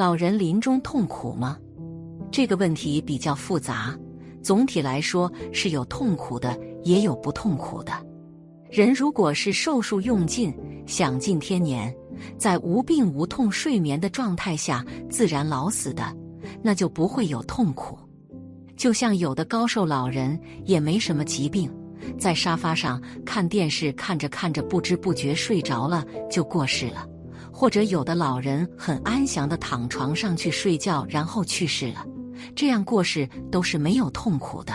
老人临终痛苦吗？这个问题比较复杂。总体来说是有痛苦的，也有不痛苦的。人如果是寿数用尽，享尽天年，在无病无痛睡眠的状态下自然老死的，那就不会有痛苦。就像有的高寿老人也没什么疾病，在沙发上看电视，看着看着不知不觉睡着了就过世了；或者有的老人很安详的躺床上去睡觉，然后去世了。这样过世都是没有痛苦的，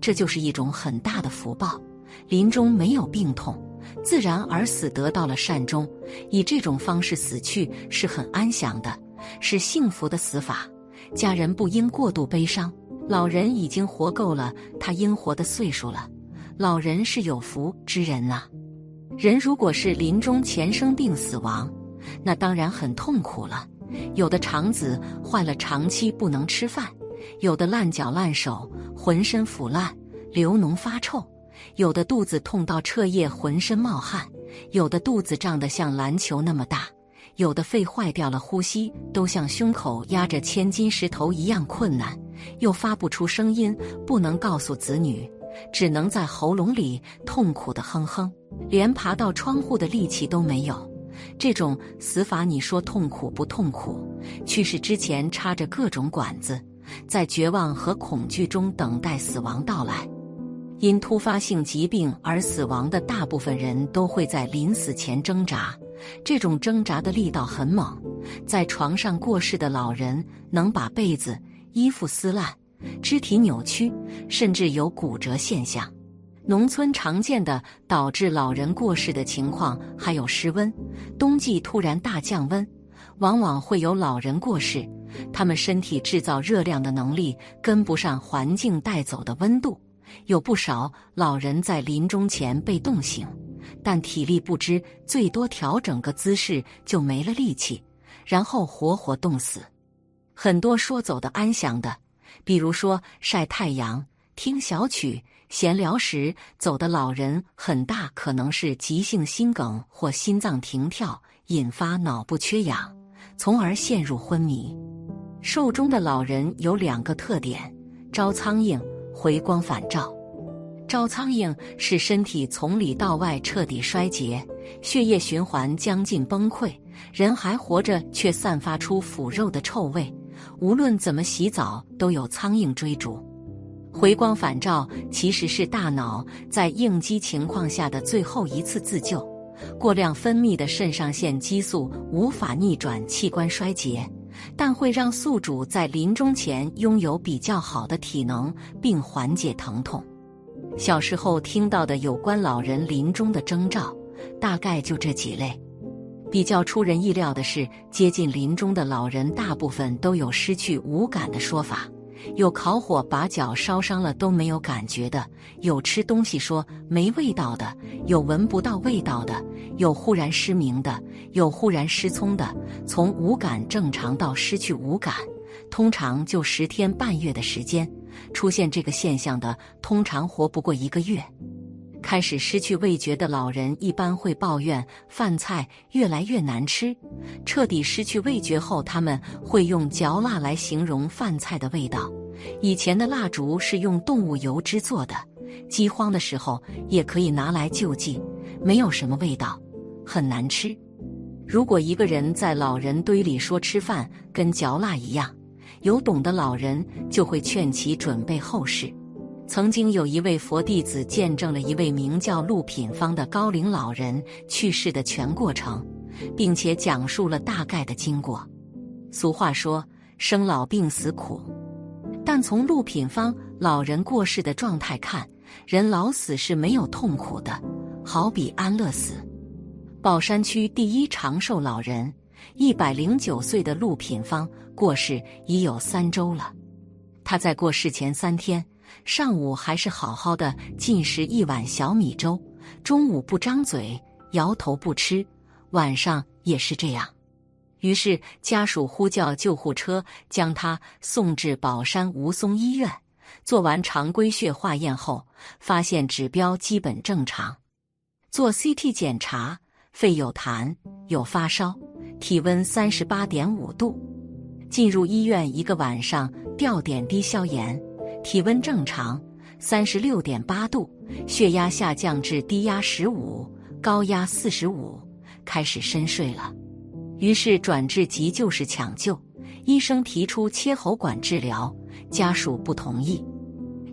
这就是一种很大的福报。临终没有病痛，自然而死，得到了善终。以这种方式死去是很安详的，是幸福的死法。家人不应过度悲伤。老人已经活够了他应活的岁数了，老人是有福之人呐。人如果是临终前生病死亡，那当然很痛苦了。有的肠子坏了，长期不能吃饭。有的烂脚烂手，浑身腐烂，流脓发臭；有的肚子痛到彻夜，浑身冒汗；有的肚子胀得像篮球那么大；有的肺坏掉了，呼吸都像胸口压着千斤石头一样困难，又发不出声音，不能告诉子女，只能在喉咙里痛苦的哼哼，连爬到窗户的力气都没有。这种死法，你说痛苦不痛苦？去世之前插着各种管子。在绝望和恐惧中等待死亡到来，因突发性疾病而死亡的大部分人都会在临死前挣扎，这种挣扎的力道很猛。在床上过世的老人能把被子、衣服撕烂，肢体扭曲，甚至有骨折现象。农村常见的导致老人过世的情况还有失温，冬季突然大降温，往往会有老人过世。他们身体制造热量的能力跟不上环境带走的温度，有不少老人在临终前被冻醒，但体力不支，最多调整个姿势就没了力气，然后活活冻死。很多说走的安详的，比如说晒太阳、听小曲、闲聊时走的老人，很大可能是急性心梗或心脏停跳引发脑部缺氧，从而陷入昏迷。寿终的老人有两个特点：招苍蝇、回光返照。招苍蝇是身体从里到外彻底衰竭，血液循环将近崩溃，人还活着却散发出腐肉的臭味，无论怎么洗澡都有苍蝇追逐。回光返照其实是大脑在应激情况下的最后一次自救，过量分泌的肾上腺激素无法逆转器官衰竭。但会让宿主在临终前拥有比较好的体能，并缓解疼痛。小时候听到的有关老人临终的征兆，大概就这几类。比较出人意料的是，接近临终的老人大部分都有失去五感的说法。有烤火把脚烧伤了都没有感觉的，有吃东西说没味道的，有闻不到味道的，有忽然失明的，有忽然失聪的。从无感正常到失去无感，通常就十天半月的时间。出现这个现象的，通常活不过一个月。开始失去味觉的老人一般会抱怨饭菜越来越难吃。彻底失去味觉后，他们会用嚼蜡来形容饭菜的味道。以前的蜡烛是用动物油脂做的，饥荒的时候也可以拿来救济，没有什么味道，很难吃。如果一个人在老人堆里说吃饭跟嚼蜡一样，有懂的老人就会劝其准备后事。曾经有一位佛弟子见证了一位名叫陆品芳的高龄老人去世的全过程，并且讲述了大概的经过。俗话说“生老病死苦”，但从陆品芳老人过世的状态看，人老死是没有痛苦的，好比安乐死。宝山区第一长寿老人，一百零九岁的陆品芳过世已有三周了。他在过世前三天。上午还是好好的进食一碗小米粥，中午不张嘴，摇头不吃，晚上也是这样。于是家属呼叫救护车，将他送至宝山吴淞医院。做完常规血化验后，发现指标基本正常。做 CT 检查，肺有痰，有发烧，体温三十八点五度。进入医院一个晚上，吊点滴消炎，体温正常，三十六点八度，血压下降至低压十五，高压四十五，开始深睡了。于是转至急救室抢救，医生提出切喉管治疗，家属不同意。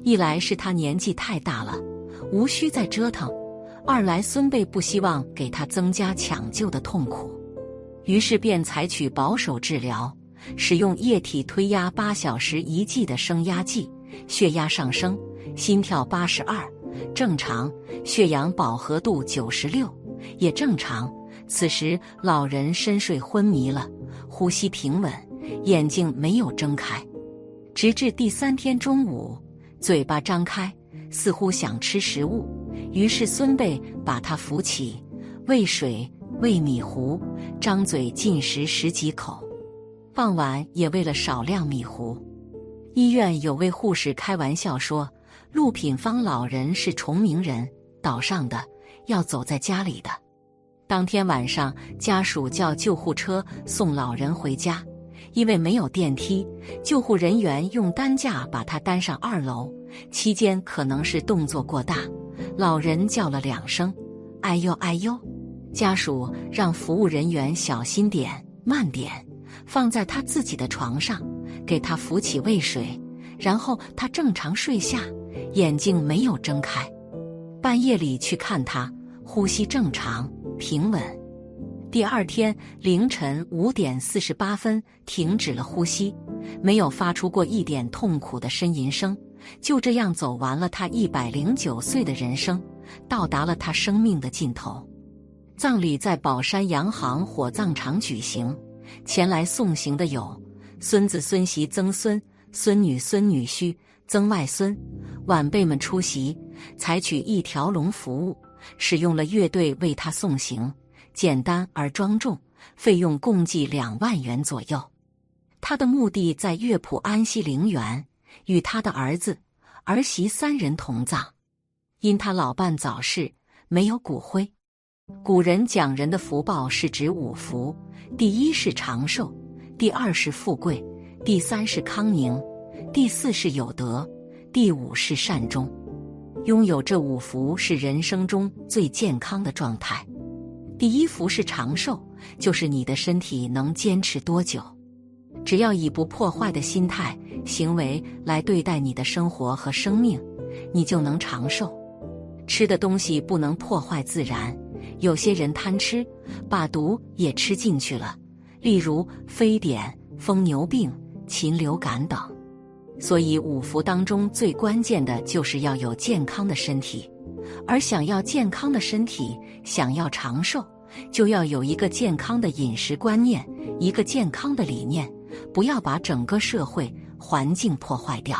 一来是他年纪太大了，无需再折腾；二来孙辈不希望给他增加抢救的痛苦，于是便采取保守治疗，使用液体推压八小时一剂的升压剂。血压上升，心跳八十二，正常；血氧饱和度九十六，也正常。此时老人深睡昏迷了，呼吸平稳，眼睛没有睁开，直至第三天中午。嘴巴张开，似乎想吃食物，于是孙辈把他扶起，喂水、喂米糊，张嘴进食十几口。傍晚也喂了少量米糊。医院有位护士开玩笑说：“陆品芳老人是崇明人，岛上的，要走在家里的。”当天晚上，家属叫救护车送老人回家。因为没有电梯，救护人员用担架把他担上二楼。期间可能是动作过大，老人叫了两声“哎呦哎呦”，家属让服务人员小心点、慢点，放在他自己的床上，给他扶起喂水，然后他正常睡下，眼睛没有睁开。半夜里去看他，呼吸正常、平稳。第二天凌晨五点四十八分，停止了呼吸，没有发出过一点痛苦的呻吟声，就这样走完了他一百零九岁的人生，到达了他生命的尽头。葬礼在宝山洋行火葬场举行，前来送行的有孙子孙媳、曾孙、孙女、孙女婿、曾外孙，晚辈们出席，采取一条龙服务，使用了乐队为他送行。简单而庄重，费用共计两万元左右。他的墓地在乐谱安息陵园，与他的儿子、儿媳三人同葬。因他老伴早逝，没有骨灰。古人讲人的福报是指五福：第一是长寿，第二是富贵，第三是康宁，第四是有德，第五是善终。拥有这五福是人生中最健康的状态。第一福是长寿，就是你的身体能坚持多久。只要以不破坏的心态、行为来对待你的生活和生命，你就能长寿。吃的东西不能破坏自然，有些人贪吃，把毒也吃进去了，例如非典、疯牛病、禽流感等。所以五福当中最关键的就是要有健康的身体。而想要健康的身体，想要长寿，就要有一个健康的饮食观念，一个健康的理念，不要把整个社会环境破坏掉。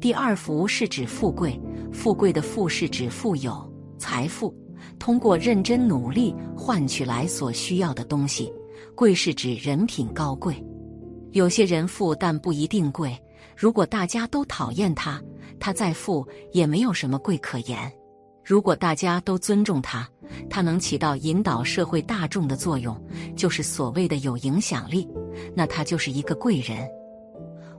第二福是指富贵，富贵的富是指富有财富，通过认真努力换取来所需要的东西。贵是指人品高贵。有些人富但不一定贵，如果大家都讨厌他，他再富也没有什么贵可言。如果大家都尊重他，他能起到引导社会大众的作用，就是所谓的有影响力，那他就是一个贵人。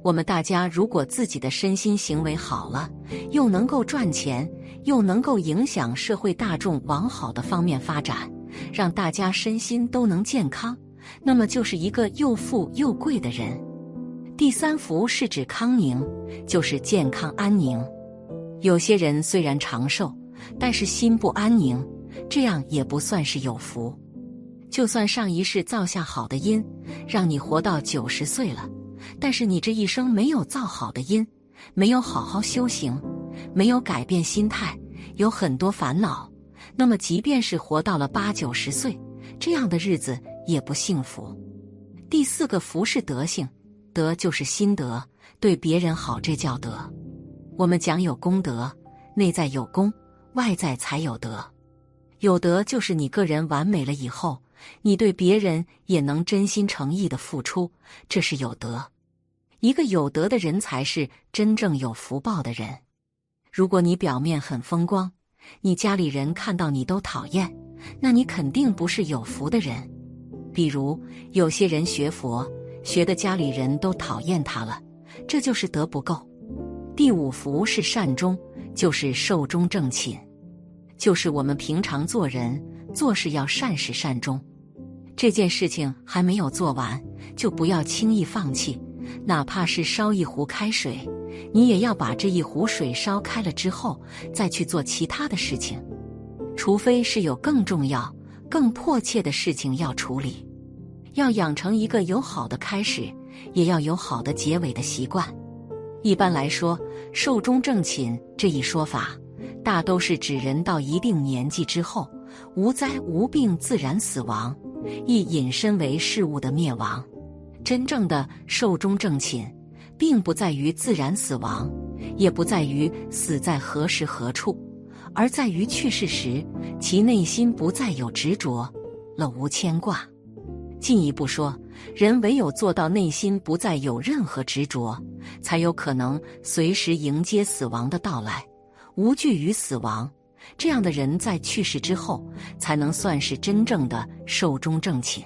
我们大家如果自己的身心行为好了，又能够赚钱，又能够影响社会大众往好的方面发展，让大家身心都能健康，那么就是一个又富又贵的人。第三福是指康宁，就是健康安宁。有些人虽然长寿。但是心不安宁，这样也不算是有福。就算上一世造下好的因，让你活到九十岁了，但是你这一生没有造好的因，没有好好修行，没有改变心态，有很多烦恼，那么即便是活到了八九十岁，这样的日子也不幸福。第四个福是德性，德就是心德，对别人好，这叫德。我们讲有功德，内在有功。外在才有德，有德就是你个人完美了以后，你对别人也能真心诚意的付出，这是有德。一个有德的人才是真正有福报的人。如果你表面很风光，你家里人看到你都讨厌，那你肯定不是有福的人。比如有些人学佛学的家里人都讨厌他了，这就是德不够。第五福是善终，就是寿终正寝，就是我们平常做人做事要善始善终。这件事情还没有做完，就不要轻易放弃，哪怕是烧一壶开水，你也要把这一壶水烧开了之后，再去做其他的事情。除非是有更重要、更迫切的事情要处理，要养成一个有好的开始，也要有好的结尾的习惯。一般来说，寿终正寝这一说法，大都是指人到一定年纪之后，无灾无病自然死亡。亦引申为事物的灭亡。真正的寿终正寝，并不在于自然死亡，也不在于死在何时何处，而在于去世时，其内心不再有执着，了无牵挂。进一步说，人唯有做到内心不再有任何执着，才有可能随时迎接死亡的到来，无惧于死亡。这样的人在去世之后，才能算是真正的寿终正寝。